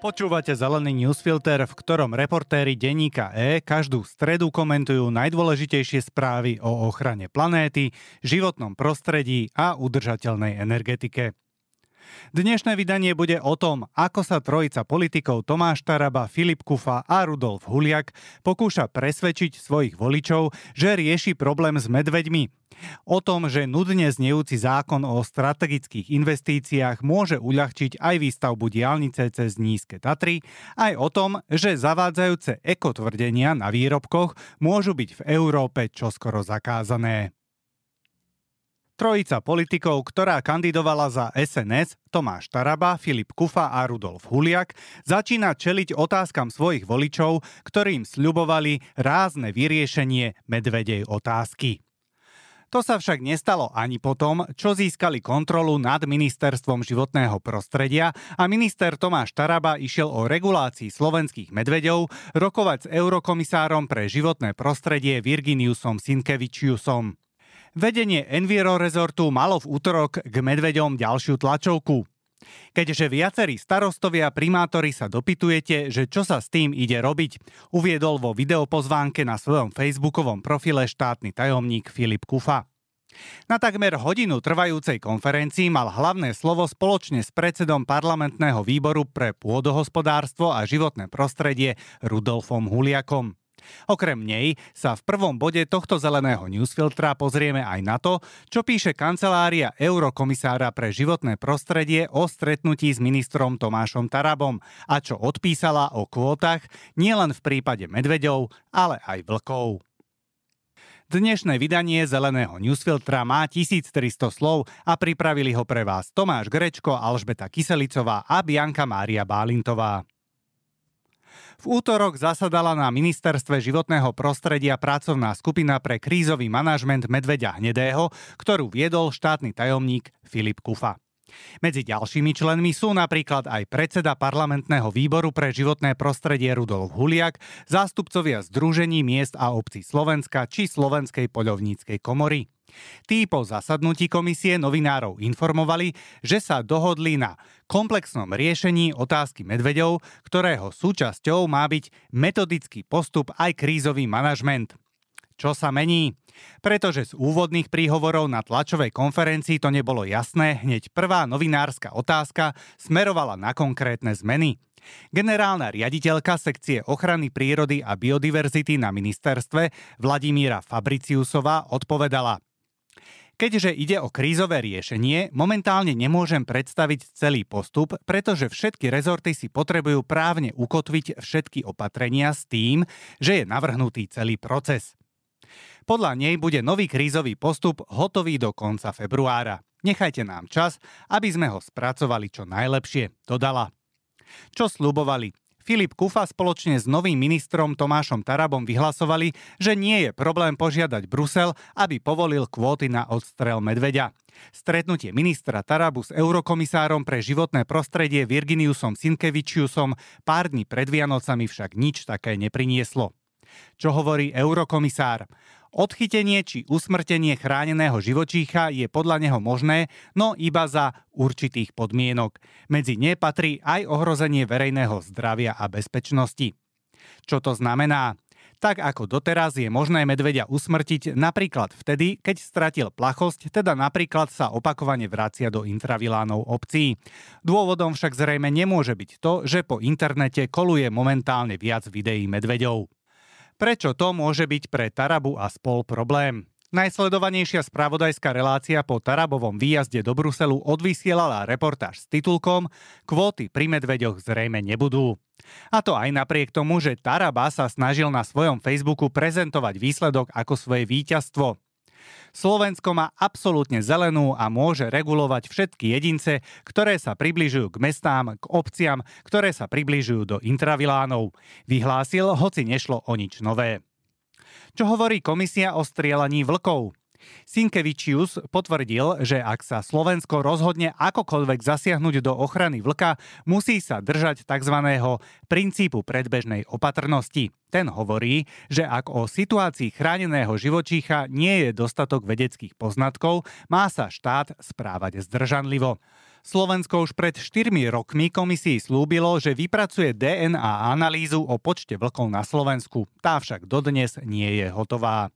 Počúvate zelený newsfilter, v ktorom reportéri denníka E každú stredu komentujú najdôležitejšie správy o ochrane planéty, životnom prostredí a udržateľnej energetike. Dnešné vydanie bude o tom, ako sa trojica politikov Tomáš Taraba, Filip Kufa a Rudolf Huliak pokúša presvedčiť svojich voličov, že rieši problém s medveďmi O tom, že nudne znejúci zákon o strategických investíciách môže uľahčiť aj výstavbu diálnice cez nízke Tatry, aj o tom, že zavádzajúce ekotvrdenia na výrobkoch môžu byť v Európe čoskoro zakázané. Trojica politikov, ktorá kandidovala za SNS, Tomáš Taraba, Filip Kufa a Rudolf Huliak, začína čeliť otázkam svojich voličov, ktorým sľubovali rázne vyriešenie medvedej otázky. To sa však nestalo ani potom, čo získali kontrolu nad ministerstvom životného prostredia a minister Tomáš Taraba išiel o regulácii slovenských medveďov rokovať s eurokomisárom pre životné prostredie Virginiusom Sinkevičiusom. Vedenie Enviro Resortu malo v útorok k medveďom ďalšiu tlačovku. Keďže viacerí starostovia a primátori sa dopytujete, že čo sa s tým ide robiť, uviedol vo videopozvánke na svojom facebookovom profile štátny tajomník Filip Kufa. Na takmer hodinu trvajúcej konferencii mal hlavné slovo spoločne s predsedom parlamentného výboru pre pôdohospodárstvo a životné prostredie Rudolfom Huliakom. Okrem nej sa v prvom bode tohto zeleného newsfiltra pozrieme aj na to, čo píše kancelária eurokomisára pre životné prostredie o stretnutí s ministrom Tomášom Tarabom a čo odpísala o kvótach nielen v prípade medveďov, ale aj vlkov. Dnešné vydanie Zeleného newsfiltra má 1300 slov a pripravili ho pre vás Tomáš Grečko, Alžbeta Kyselicová a Bianka Mária Bálintová. V útorok zasadala na Ministerstve životného prostredia pracovná skupina pre krízový manažment Medveďa Hnedého, ktorú viedol štátny tajomník Filip Kufa. Medzi ďalšími členmi sú napríklad aj predseda parlamentného výboru pre životné prostredie Rudolf Huliak, zástupcovia Združení miest a obcí Slovenska či Slovenskej poľovníckej komory. Tí po zasadnutí komisie novinárov informovali, že sa dohodli na komplexnom riešení otázky medveďov, ktorého súčasťou má byť metodický postup aj krízový manažment. Čo sa mení? Pretože z úvodných príhovorov na tlačovej konferencii to nebolo jasné, hneď prvá novinárska otázka smerovala na konkrétne zmeny. Generálna riaditeľka sekcie ochrany prírody a biodiverzity na ministerstve Vladimíra Fabriciusová odpovedala – Keďže ide o krízové riešenie, momentálne nemôžem predstaviť celý postup, pretože všetky rezorty si potrebujú právne ukotviť všetky opatrenia s tým, že je navrhnutý celý proces. Podľa nej bude nový krízový postup hotový do konca februára. Nechajte nám čas, aby sme ho spracovali čo najlepšie, dodala. Čo slubovali? Filip Kufa spoločne s novým ministrom Tomášom Tarabom vyhlasovali, že nie je problém požiadať Brusel, aby povolil kvóty na odstrel medveďa. Stretnutie ministra Tarabu s eurokomisárom pre životné prostredie Virginiusom Sinkevičiusom pár dní pred Vianocami však nič také neprinieslo. Čo hovorí eurokomisár? Odchytenie či usmrtenie chráneného živočícha je podľa neho možné, no iba za určitých podmienok. Medzi ne patrí aj ohrozenie verejného zdravia a bezpečnosti. Čo to znamená? Tak ako doteraz je možné medveďa usmrtiť napríklad vtedy, keď stratil plachosť, teda napríklad sa opakovane vracia do intravilánov obcí. Dôvodom však zrejme nemôže byť to, že po internete koluje momentálne viac videí medveďov. Prečo to môže byť pre Tarabu a spol problém? Najsledovanejšia spravodajská relácia po Tarabovom výjazde do Bruselu odvysielala reportáž s titulkom Kvóty pri medveďoch zrejme nebudú. A to aj napriek tomu, že Taraba sa snažil na svojom Facebooku prezentovať výsledok ako svoje víťazstvo. Slovensko má absolútne zelenú a môže regulovať všetky jedince, ktoré sa približujú k mestám, k obciam, ktoré sa približujú do intravilánov. Vyhlásil, hoci nešlo o nič nové. Čo hovorí komisia o strielaní vlkov? Sinkevičius potvrdil, že ak sa Slovensko rozhodne akokoľvek zasiahnuť do ochrany vlka, musí sa držať tzv. princípu predbežnej opatrnosti. Ten hovorí, že ak o situácii chráneného živočícha nie je dostatok vedeckých poznatkov, má sa štát správať zdržanlivo. Slovensko už pred 4 rokmi komisii slúbilo, že vypracuje DNA analýzu o počte vlkov na Slovensku. Tá však dodnes nie je hotová.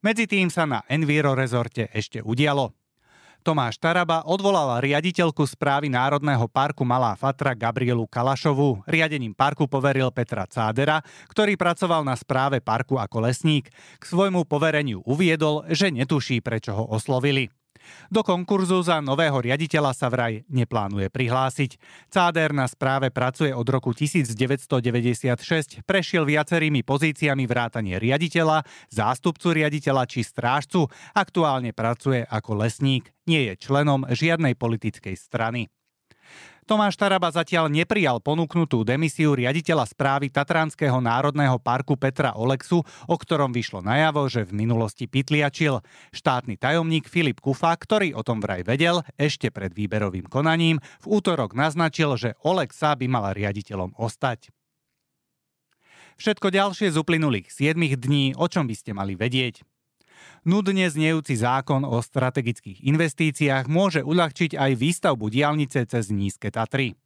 Medzi tým sa na Enviro rezorte ešte udialo. Tomáš Taraba odvolal riaditeľku správy Národného parku Malá Fatra Gabrielu Kalašovú. Riadením parku poveril Petra Cádera, ktorý pracoval na správe parku ako lesník. K svojmu povereniu uviedol, že netuší, prečo ho oslovili. Do konkurzu za nového riaditeľa sa vraj neplánuje prihlásiť. Cáder na správe pracuje od roku 1996, prešiel viacerými pozíciami vrátanie riaditeľa, zástupcu riaditeľa či strážcu, aktuálne pracuje ako lesník, nie je členom žiadnej politickej strany. Tomáš Taraba zatiaľ neprijal ponúknutú demisiu riaditeľa správy Tatranského národného parku Petra Olexu, o ktorom vyšlo najavo, že v minulosti pitliačil. Štátny tajomník Filip Kufa, ktorý o tom vraj vedel ešte pred výberovým konaním, v útorok naznačil, že Olexa by mal riaditeľom ostať. Všetko ďalšie z uplynulých 7 dní, o čom by ste mali vedieť. Nudne znejúci zákon o strategických investíciách môže uľahčiť aj výstavbu diálnice cez Nízke Tatry.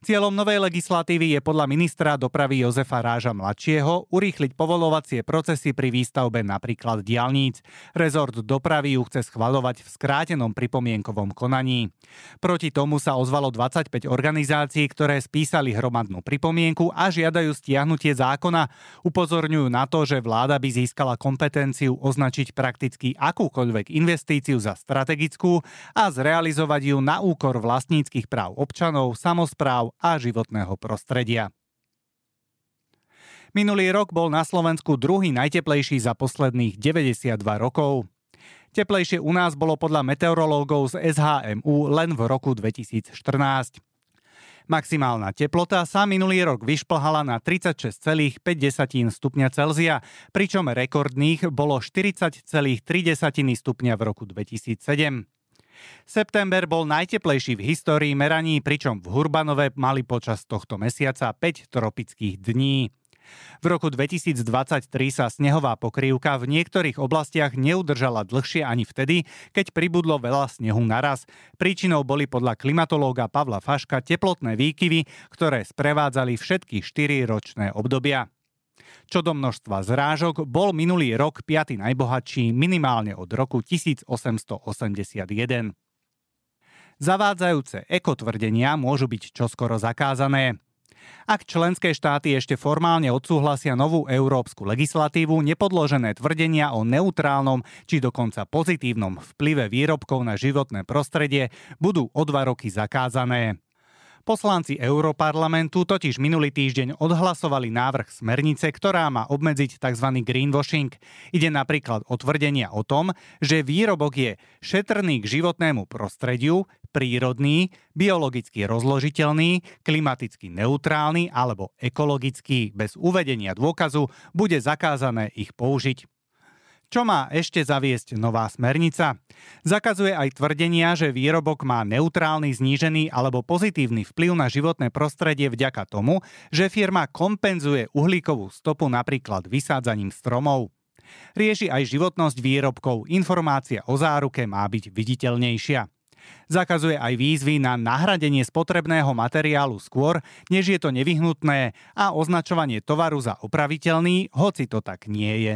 Cieľom novej legislatívy je podľa ministra dopravy Jozefa Ráža mladšieho urýchliť povolovacie procesy pri výstavbe napríklad diálnic. Rezort dopravy ju chce schvalovať v skrátenom pripomienkovom konaní. Proti tomu sa ozvalo 25 organizácií, ktoré spísali hromadnú pripomienku a žiadajú stiahnutie zákona. Upozorňujú na to, že vláda by získala kompetenciu označiť prakticky akúkoľvek investíciu za strategickú a zrealizovať ju na úkor vlastníckých práv občanov, samozpráv práv a životného prostredia. Minulý rok bol na Slovensku druhý najteplejší za posledných 92 rokov. Teplejšie u nás bolo podľa meteorológov z SHMU len v roku 2014. Maximálna teplota sa minulý rok vyšplhala na 36,5 stupňa Celzia, pričom rekordných bolo 40,3 stupňa v roku 2007. September bol najteplejší v histórii meraní, pričom v Hurbanove mali počas tohto mesiaca 5 tropických dní. V roku 2023 sa snehová pokrývka v niektorých oblastiach neudržala dlhšie ani vtedy, keď pribudlo veľa snehu naraz. Príčinou boli podľa klimatológa Pavla Faška teplotné výkyvy, ktoré sprevádzali všetky 4 ročné obdobia. Čo do množstva zrážok, bol minulý rok piaty najbohatší minimálne od roku 1881. Zavádzajúce ekotvrdenia môžu byť čoskoro zakázané. Ak členské štáty ešte formálne odsúhlasia novú európsku legislatívu, nepodložené tvrdenia o neutrálnom či dokonca pozitívnom vplyve výrobkov na životné prostredie budú o dva roky zakázané. Poslanci Európarlamentu totiž minulý týždeň odhlasovali návrh smernice, ktorá má obmedziť tzv. greenwashing. Ide napríklad o tvrdenia o tom, že výrobok je šetrný k životnému prostrediu, prírodný, biologicky rozložiteľný, klimaticky neutrálny alebo ekologický bez uvedenia dôkazu, bude zakázané ich použiť. Čo má ešte zaviesť nová smernica? Zakazuje aj tvrdenia, že výrobok má neutrálny, znížený alebo pozitívny vplyv na životné prostredie vďaka tomu, že firma kompenzuje uhlíkovú stopu napríklad vysádzaním stromov. Rieši aj životnosť výrobkov, informácia o záruke má byť viditeľnejšia. Zakazuje aj výzvy na nahradenie spotrebného materiálu skôr, než je to nevyhnutné a označovanie tovaru za opraviteľný, hoci to tak nie je.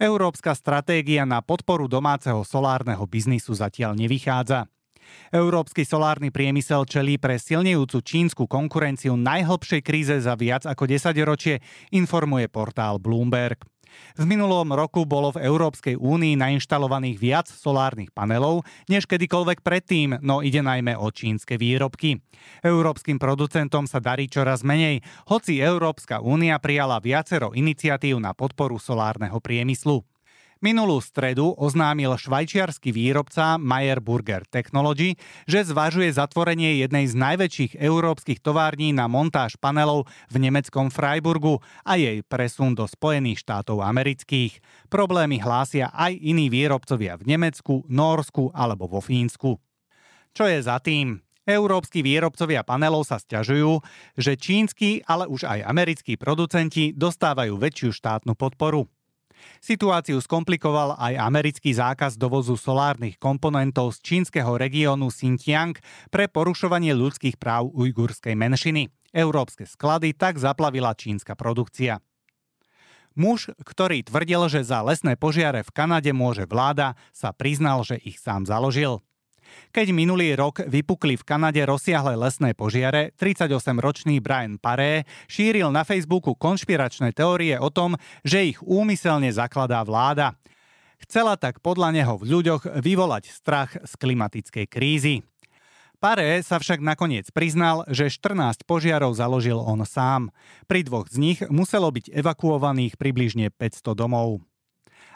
Európska stratégia na podporu domáceho solárneho biznisu zatiaľ nevychádza. Európsky solárny priemysel čelí pre silnejúcu čínsku konkurenciu najhlbšej kríze za viac ako 10 ročie, informuje portál Bloomberg. V minulom roku bolo v Európskej únii nainštalovaných viac solárnych panelov než kedykoľvek predtým, no ide najmä o čínske výrobky. Európskym producentom sa darí čoraz menej, hoci Európska únia prijala viacero iniciatív na podporu solárneho priemyslu. Minulú stredu oznámil švajčiarsky výrobca Meyer Burger Technology, že zvažuje zatvorenie jednej z najväčších európskych tovární na montáž panelov v nemeckom Freiburgu a jej presun do Spojených štátov amerických. Problémy hlásia aj iní výrobcovia v Nemecku, Norsku alebo vo Fínsku. Čo je za tým? Európsky výrobcovia panelov sa stiažujú, že čínsky, ale už aj americkí producenti dostávajú väčšiu štátnu podporu. Situáciu skomplikoval aj americký zákaz dovozu solárnych komponentov z čínskeho regiónu Xinjiang pre porušovanie ľudských práv ujgurskej menšiny. Európske sklady tak zaplavila čínska produkcia. Muž, ktorý tvrdil, že za lesné požiare v Kanade môže vláda, sa priznal, že ich sám založil. Keď minulý rok vypukli v Kanade rozsiahle lesné požiare, 38-ročný Brian Paré šíril na Facebooku konšpiračné teórie o tom, že ich úmyselne zakladá vláda. Chcela tak podľa neho v ľuďoch vyvolať strach z klimatickej krízy. Paré sa však nakoniec priznal, že 14 požiarov založil on sám. Pri dvoch z nich muselo byť evakuovaných približne 500 domov.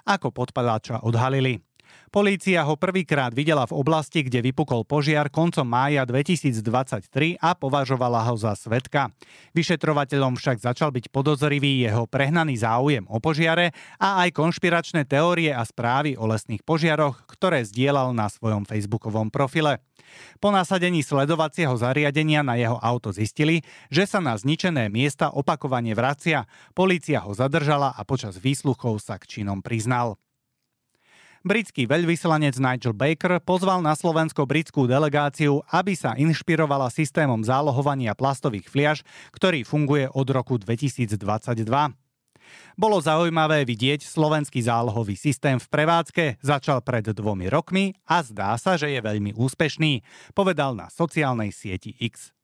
Ako podpadáča odhalili? Polícia ho prvýkrát videla v oblasti, kde vypukol požiar koncom mája 2023 a považovala ho za svetka. Vyšetrovateľom však začal byť podozrivý jeho prehnaný záujem o požiare a aj konšpiračné teórie a správy o lesných požiaroch, ktoré zdieľal na svojom facebookovom profile. Po nasadení sledovacieho zariadenia na jeho auto zistili, že sa na zničené miesta opakovane vracia. Polícia ho zadržala a počas výsluchov sa k činom priznal. Britský veľvyslanec Nigel Baker pozval na Slovensko britskú delegáciu, aby sa inšpirovala systémom zálohovania plastových fliaž, ktorý funguje od roku 2022. Bolo zaujímavé vidieť slovenský zálohový systém v prevádzke, začal pred dvomi rokmi a zdá sa, že je veľmi úspešný, povedal na sociálnej sieti X.